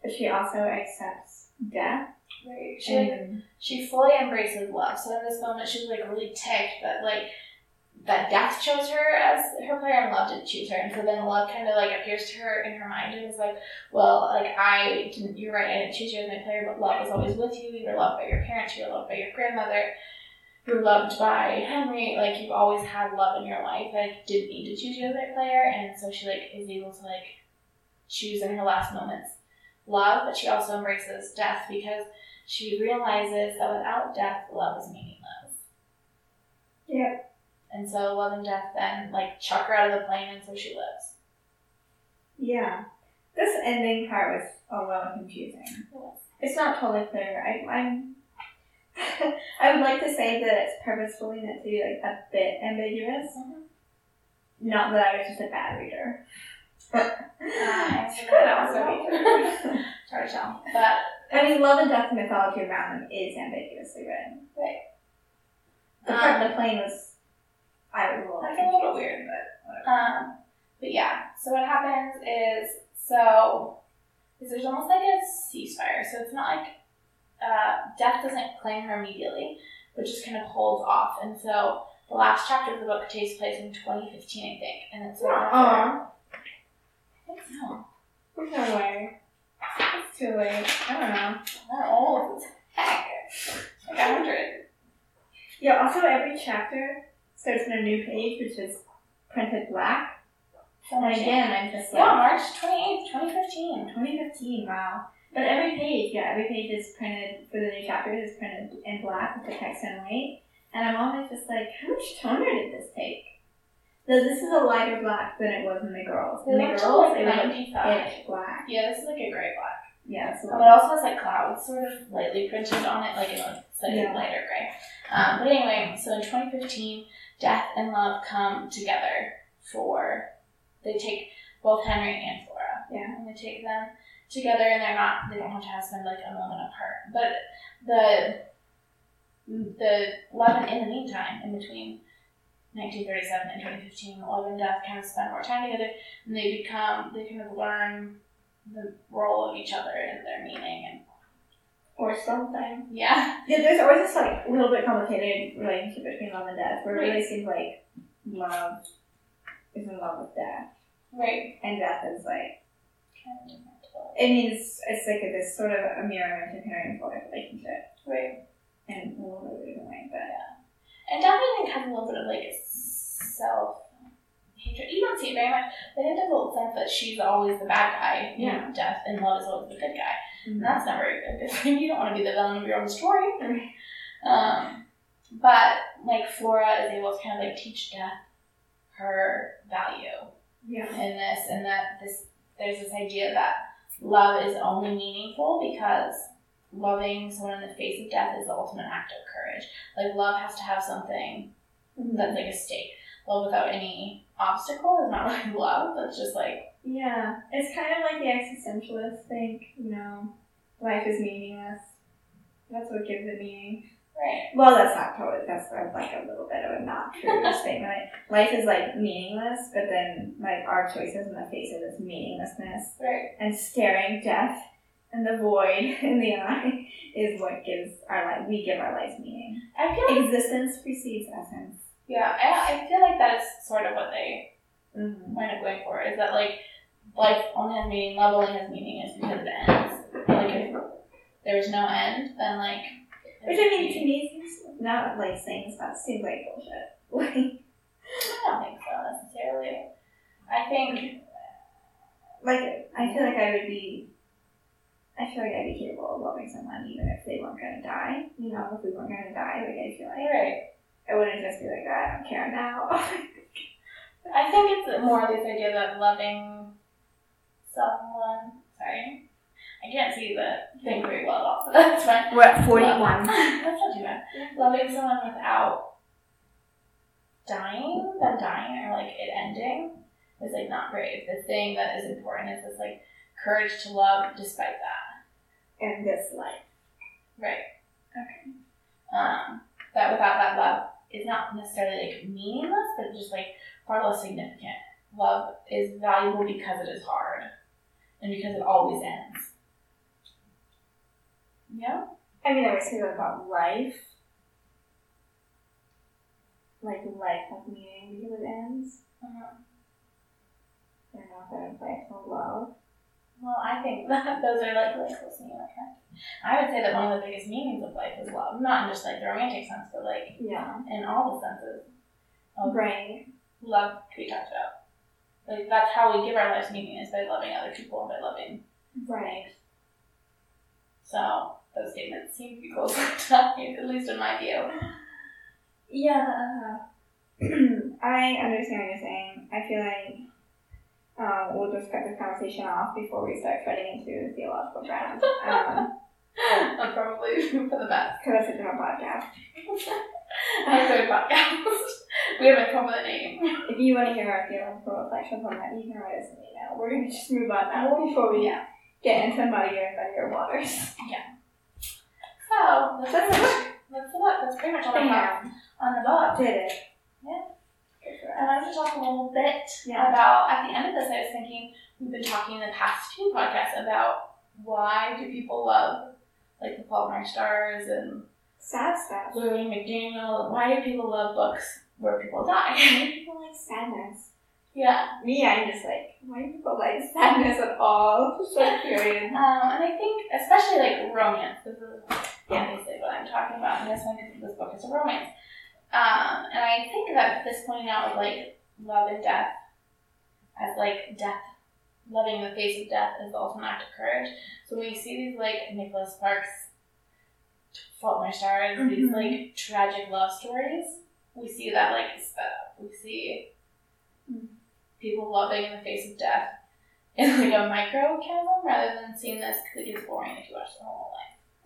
But she also accepts death. Right. She like, And she fully embraces love. So in this moment, she's like really ticked that like that Death chose her as her player and Love didn't choose her. And so then Love kind of like appears to her in her mind and is like, well, like I didn't. You're right. I didn't choose you as my player, but Love is always with you. You were loved by your parents. You were loved by your grandmother. You were loved by Henry. Like you've always had love in your life. I didn't need to choose as player. And so she like is able to like choose in her last moments love, but she also embraces death because she realizes that without death, love is meaningless. Yep. And so love and death then like chuck her out of the plane, and so she lives. yeah, this ending part was oh, a little confusing. It's not totally clear. I, I'm. I would like to say that it's purposefully meant to be like a bit ambiguous. Not that I was just a bad reader. Uh, Could also be. It's hard to tell, but I mean, love and death mythology around them is ambiguously written. Right. The Um, part in the plane was. I was a little. A little weird. but. Um, but yeah, so what happens is so is there's almost like a ceasefire. So it's not like uh, death doesn't claim her immediately, but just kind of holds off. And so the last chapter of the book takes place in 2015, I think, and it's like Aw. I think so. There's no way. It's too late. I don't know. They're old heck. Like a hundred. Yeah, also every chapter starts on a new page, which is printed black. So And again, I'm just like, Yeah, March 28th, 2015. 2015, wow. But every page, yeah, every page is printed, for the new chapters, is printed in black with the text in white. And I'm always just like, how much toner did this take? So this is a lighter black than it was in the girls. In the girls, like it was like 95. pitch black. Yeah, this is like a gray black. Yeah, it's a it also has like clouds sort of lightly printed on it, like in a slightly Yeah. lighter gray. Um, but anyway, so in 2015, Death and Love come together for, they take both Henry and Flora. Yeah. And they take them together and they're not, they don't have to have spend like a moment apart. But the, the Love in the meantime, in between 1937 and 2015, Love and Death kind of spend more time together and they become, they kind of learn the role of each other and their meaning and or something. yeah Yeah, there's always this like a little bit complicated relationship between love and death, where it really seems like love is in love with death. Right. and death is like Kind of different. It means it's like a, this sort of a mirror Henry and Flora relationship Right. in a little bit of a way, but yeah. And Death I think has a little bit of like self hatred. You don't see it very much, but it has a little sense that she's always the bad guy. Yeah. Death and love is always the good guy. And that's never a good thing. You don't want to be the villain of your own story. Um, but like Flora is able to kind of like teach Death her value yeah. in this, and that this there's this idea that love is only meaningful because loving someone in the face of death is the ultimate act of courage. Like love has to have something mm-hmm. that's like a stake. Love without any obstacle is not really love. That's just like Yeah, it's kind of like the existentialists think, you know, life is meaningless. That's what gives it meaning. Right, Well, that's not totally. That's sort of like a little bit of a not true statement. Life is like meaningless, but then like our choices in the face of this meaninglessness right, and staring death and the void in the eye is what gives our life. We give our lives meaning. I feel like Existence precedes essence. yeah, I, I feel like that is sort of what they Mm-hmm. wind up going for. Is that like life only has meaning, love only has meaning is because it ends. Like if there's no end, then like Which I mean, to me, seems not like saying it seems like bullshit. Like. I don't think so necessarily. I think like I feel like I would be I feel like I'd be capable of loving someone even if they weren't gonna die. You know, if we weren't gonna die, like I feel like right. I wouldn't just be like, ah, I don't care now. I think it's more this idea that loving someone. Sorry, I can't see the thing very well at all, so that's fine. We're at Love- that's not too bad. Loving someone without dying, them dying, or like it ending is like not great. The thing that is important is this like courage to love despite that. In this life. Right. Okay. Um, that without that love is not necessarily like meaningless, but just like far less significant. Love is valuable because it is hard, and because it always ends. Yeah. I mean I would say that about life. Like life has meaning because it ends. Uh-huh. I don't know if that love. Well, I think that those are like really close to me. Like. I would say that one of the biggest meanings of life is love, not in just like the romantic sense, but like Yeah. in all the senses of Right. love to be talked about. Like that's how we give our lives meaning is by loving other people and by loving Right. So those statements seem to be close to at least in my view. Yeah. I understand what you're saying. I feel like um, we'll just cut this conversation off before we start treading into theological ground. Um, That's probably for the best. because that's a different podcast. I enjoy podcast. we haven't come with a name. If you want to hear our theological reflections on that, you can write us an email. We're going to just move on now before we Yeah. get into muddier and muddier waters. So that's, That's much that's what that's pretty much all I have on the book. Did it. Yeah. For I wanted to talk a little bit Yeah. about at the end of this I was thinking we've been talking in the past few podcasts about why do people love like the Paul stars and Sad stuff. Lurlene McDaniel, why do people love books where people die? Why do People like sadness. yeah. Me, I'm just like, why do people like sadness at all? So curious. Um, and I think, especially like romance, this is. Obviously what I'm talking about, and this one, this book is a romance. Um, and I think that this pointing out of like love and death as like death, loving in the face of death is the ultimate act of courage. So when you see these like Nicholas Sparks, Fault in Our Stars, these Mhm. like tragic love stories, we see that like sped up. We see people loving in the face of death in like a microcosm rather than seeing this because it gets boring if you watch the whole.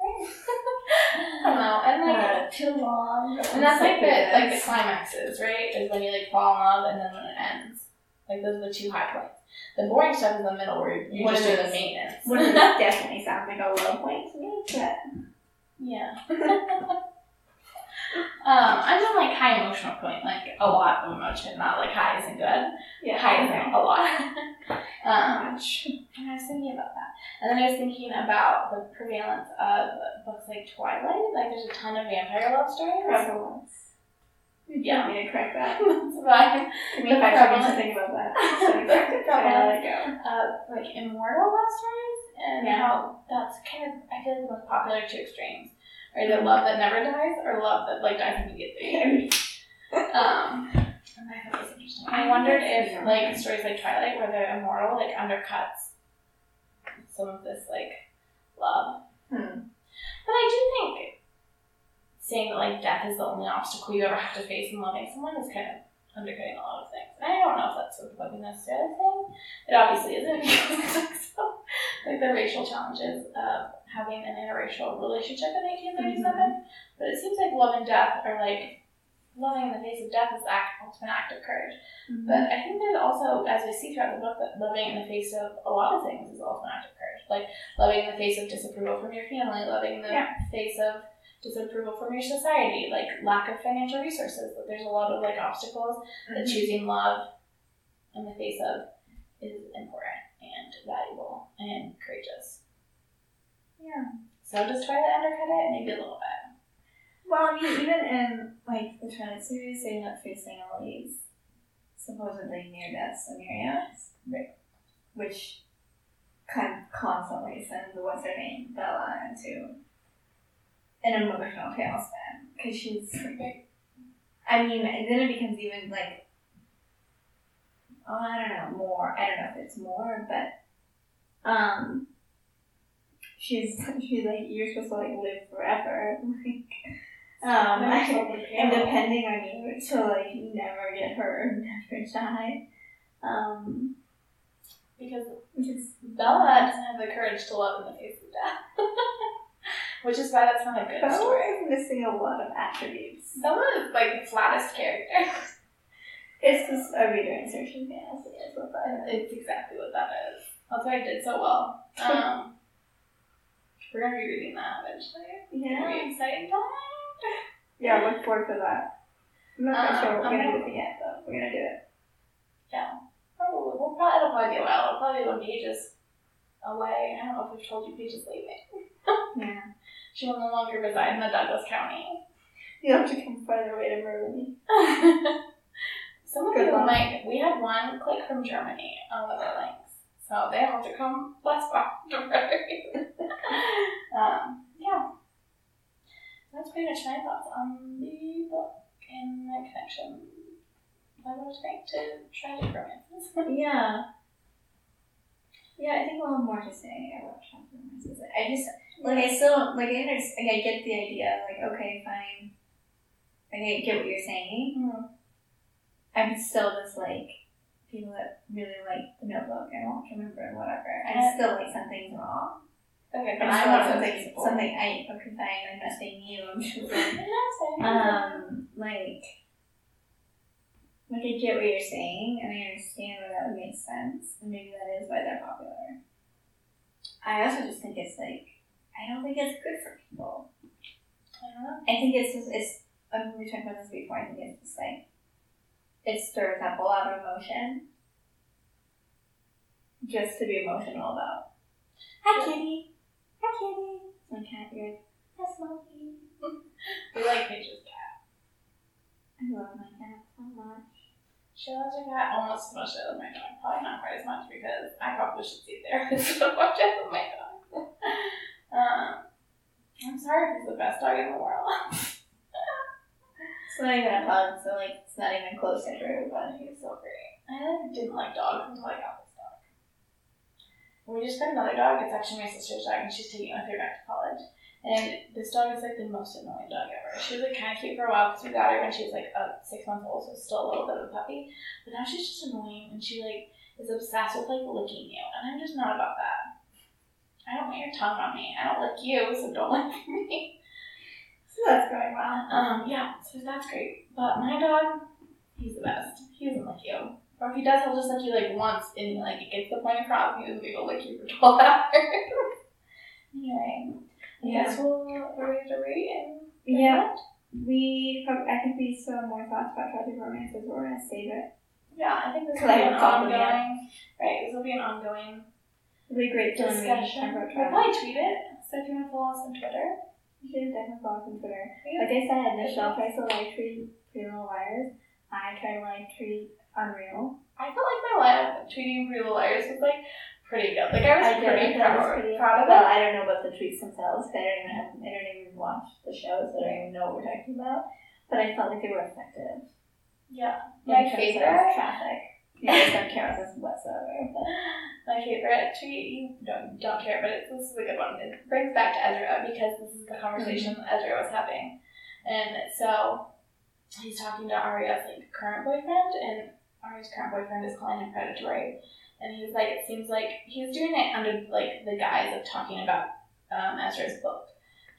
I don't know, and like, Uh, too long. and that's like the like the climaxes, right? Is when you like fall in love and then when it ends. Like those are the two high points. The boring stuff is in the middle where you just do the maintenance. Those definitely sounds like a low point to me, but Yeah. um, I'm on like high emotional point, like a lot of emotion, not like high isn't good. yeah, High isn't a lot. um, and I was thinking about that. And then I was thinking about the prevalence of books like Twilight. Like there's a ton of vampire love stories. Prevalence. Yeah. want me to correct that? That's fine. Give me The five seconds to think about that. So I I let it go? Uh, like immortal love stories and Yeah. how that's kind of I feel like the most popular two extremes. Or either love that never dies or love that like dies immediately. um I thought it was interesting. I wondered if like stories like Twilight where they're immortal like undercuts some of this like love. Hmm. But I do think saying that like death is the only obstacle you ever have to face in loving someone is kind of undercutting a lot of things. And I don't know if that's what the necessarily saying. It obviously isn't. so, like the racial challenges of having an interracial relationship in 1837. But it seems like love and death are like loving in the face of death is act, ultimate act of courage. Mm-hmm. But I think there's also, as we see throughout the book, that loving in the face of a lot of things is the ultimate act of courage. Like loving in the face of disapproval from your family, loving in the Yeah. face of disapproval from your society, like lack of financial resources. That there's a lot of like obstacles that mm-hmm. choosing love in the face of is important and valuable and courageous. Yeah. So does Twilight undercut it? Maybe a little bit. Well, I mean, even in like the Twilight series, they're not facing all these supposedly near death scenarios, Right. which kind of constantly sends what's her name Bella into an emotional tailspin because she's. I mean, and then it becomes even like. Oh, I don't know more. I don't know if it's more, but um, she's she's like you're supposed to like live forever, like um, and depending on you to like never get hurt, never die. Um, because is Bella doesn't have the courage to love in the face of death. Which is why that's not a good Bella story. is missing a lot of attributes. Bella is like the flattest character. It's just a reader insertion fantasy. Is what that is. It's exactly what that is. That's why I did so well. Um, we're gonna be reading that eventually. It's Yeah. be exciting time. Yeah, look forward to that. I'm not quite Uh, sure what we're gonna do it yet, but we're gonna do it. Yeah. Probably. We'll probably, it'll probably be a while. It'll probably be pages away. I don't know if I've told you pages leaving. Yeah. She will no longer reside in the Douglas County. You'll have to come farther away to murder me. Some of Good one. might. We had one click from Germany on their links, so they have to come less to um, yeah. That's pretty much my thoughts on the book and my connection. I was trying to try tragic romances. Yeah. Yeah, I think we'll have more to say about romances. I just like I still like I understand like I get the idea, like, okay, fine. Like I get what you're saying. Mm. I'm still just like people that really like the notebook and watch remember and whatever. I still like something's wrong. Okay, but I I'm still one like of those something something I okay fine, I'm not saying you, I'm just saying um, like, like I get what you're saying, and I understand why that would make sense, and maybe that is why they're popular. I also just think it's like, I don't think it's good for people. I don't know. I think it's just, it's, I mean, we talked about this before, I think it's just like, it stirs up a lot of emotion. Just to be emotional about. Hi, kitty. Hi, kitty. My cat, you're hi, Smokey. We like Page's cat. I love my cat so much. She loves her cat almost as much as I love my dog. Probably not quite as much because I probably should see a therapist to watch out with my dog. um, I'm sorry if he's the best dog in the world. It's not even a pug, so like it's not even close to true, but He's so great. I didn't like dogs until I got this dog. We just got another dog. It's actually my sister's dog, and she's taking it with her back to college. And this dog is like the most annoying dog ever. She was like kind of cute for a while because we got her when she was like uh, six months old, so still a little bit of a puppy. But now she's just annoying, and she like is obsessed with like licking you, and I'm just not about that. I don't want your tongue on me. I don't lick you, so don't lick me. so that's going well. Um, yeah, so that's great. But my dog, he's the best. He doesn't lick you. Or if he does, he'll just lick you like once and like it gets the point across. He doesn't even lick you for 12 hours. anyway, Guess we'll, ready and Yeah, we. I think we still have more thoughts about tragic romances, but we're gonna save it. Yeah, I think this will be an haven't thought of them ongoing. Right, this will be an ongoing It'll be great to when we talk discussion. about We'll probably tweet it. So if you want to follow us on Twitter, You should definitely follow us on Twitter. Yeah. Like I said, Michelle tries to live tweet Pretty Little Liars. I try to like tweet Unreal. I felt like my line of tweeting Pretty Little Liars was like pretty good. Like I was I did, pretty I thought was proud, pretty- proud of Well, it. I don't know about the tweets themselves. I don't even have, I don't even watch the show, so I don't even know what we're talking about. But I felt like they were effective. Yeah. My favorite traffic. You guys don't care about this whatsoever. But My favorite tweet, you don't, don't care, but it's, this is a good one. It brings back to Ezra because this is the conversation that Ezra was having. And so he's talking to Aria's like current boyfriend, and Aria's current boyfriend is calling him predatory. And he's like, it seems like he's doing it under like the guise of talking about um, Ezra's book.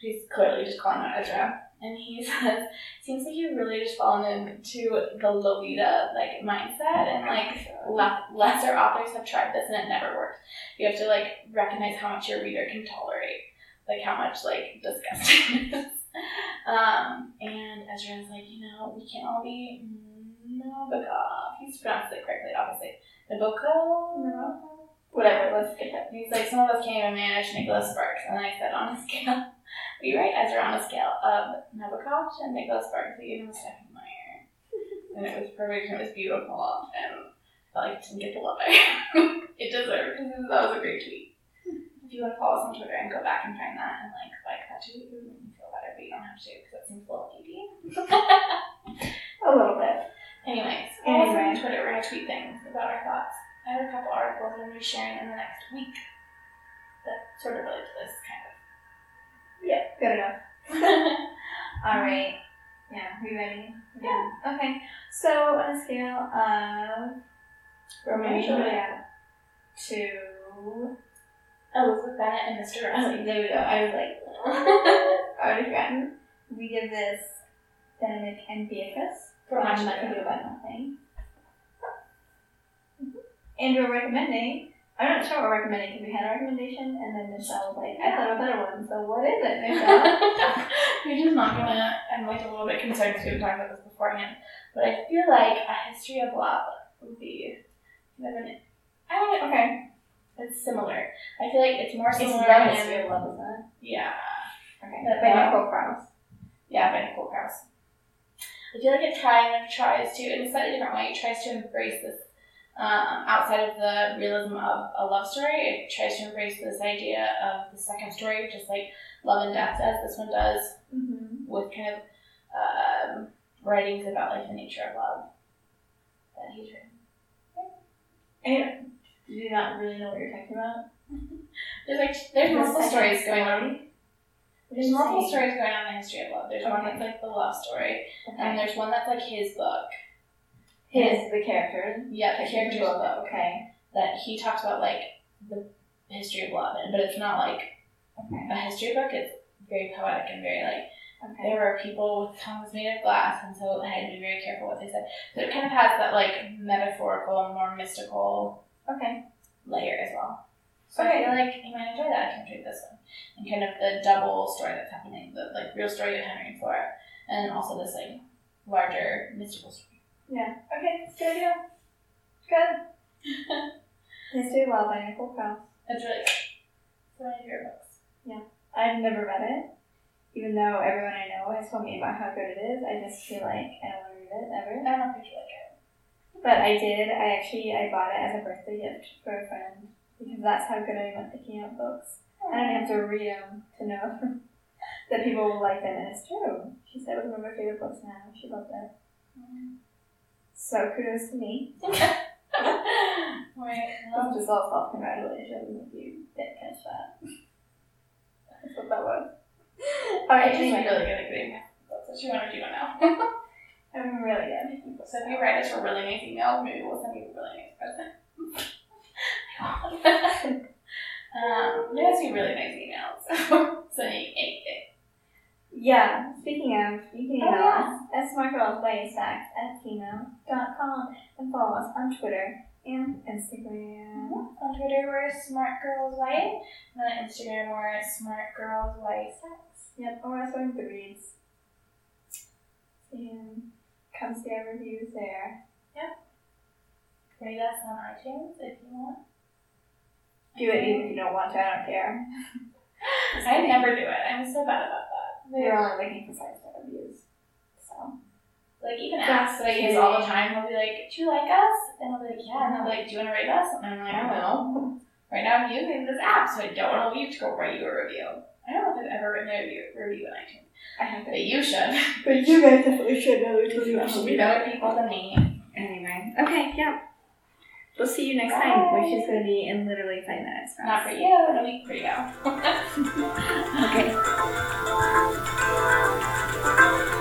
He's clearly just calling out Ezra. And he says, seems like you've really just fallen into the Lolita like mindset and like le- lesser authors have tried this and it never worked. You have to like recognize how much your reader can tolerate, like how much like disgusting is. Um, and Ezra's like, you know, we can't all be Nabokov. He's pronounced it correctly, obviously. Nabokov. No. whatever, let's skip it. He's like, some of us can't even manage Nicholas Sparks. And I said, on a scale, we write Ezra on a scale of Nabokov and Nicholas Sparks. We give him a second Meyer. and it was perfect and it was beautiful. And I like didn't get the love I it deserved. That was a great tweet. If you want to follow us on Twitter and go back and find that and like like that tweet, it would make me feel better, but you don't have to because it seems a little needy. A little bit. Anyways, us on Twitter. We're gonna tweet things about our thoughts. I have a couple articles I'm gonna be sharing in the next week that sort of relate to this kind of. Yeah, good enough. Alright. Yeah, we ready? Yeah. Okay. So on a scale of Romeo and Juliet to Elizabeth Bennet and Mr. oh, there we go. I was like I already forgotten. We give this Benedict and Beatrice For much that can do about nothing. And we're recommending. I'm not sure what we're recommending because we had a recommendation and then Michelle was like, I thought of a better one. So what is it, Michelle? We're just not gonna. I'm like a little bit concerned because we were talking about this beforehand, but I feel like a history of love would be kind of an. I don't know. okay. It's similar. I feel like it's more It's similar. the in- history of love, isn't it? Yeah. Okay. But By. Nicole Krauss. Yeah, by Nicole Krauss. I feel like it kind of tries to, in a slightly different way, it tries to embrace this, um, outside of the realism of a love story, it tries to embrace this idea of the second story, just like Love and Death does. This one does Mm-hmm. with kind of um, writings about like the nature of love that he's written. And did you not really know what you're talking about? There's like there's multiple stories going on. There's multiple stories going on in the history of love. There's one that's like the love story, and there's one that's like his book. His, the character. Yeah, the character's book. Okay. that he talks about like the history of love, but it's not like Okay. a history book. It's very poetic and very like Okay. there were people with tongues made of glass, and so I had to be very careful what they said. So it kind of has that like metaphorical, more mystical Okay. layer as well. So Okay. I feel like you might enjoy that if you enjoyed this one, and kind of the double story that's happening, the like real story of Henry and Flora, and also this like larger mystical story. Yeah. Okay. Good idea. Good. Of Love by Nicole Krauss. It's really good. It's one of favorite books. Yeah. I've never read it, even though everyone I know has told me about how good it is. I just feel like I don't want to read it ever. I don't if you like it. But I did. I actually I bought it as a birthday gift for a friend because that's how good I am at picking out books. I don't have to read them to know that people will like them, and it's true. She said it was one of her favorite books now. She loved it. So kudos to me. Right. Well, just all self congratulations if you didn't catch that. That's what that was. Alright, She's anyway. really good at getting books that she wanted you to know. I'm really good. so if you write us for really nice emails, maybe we'll send you a really nice present. Um, to be really nice emails. so anything. Yeah, speaking of, you can email us at smartgirlsbystacks at gmail.com and follow us on Twitter and Instagram. On Twitter, we're Smart Girls White. And on Instagram, we're Smart Girls White Sex. Yep, or on Goodreads. And come see our reviews there. Yep. Rate us on iTunes if you want. Do it even if you don't want to, I don't care. I never do it. I'm so bad about that. We're only looking for five star reviews. So, Like even that I use all the time, will be like, Do you like us? And I'll be like, Yeah, and they'll be like, Do you wanna rate us? And I'm like, I don't know. Right now I'm using this app, so I don't want to leave to go write you a review. I don't know if I've ever written a review, review in iTunes. I have But you should. But you guys definitely should know you You should be better people than me. Anyway, okay, yeah. We'll see you next Bye. time, which is going to be in literally five minutes. Not for you, in a week for you. okay.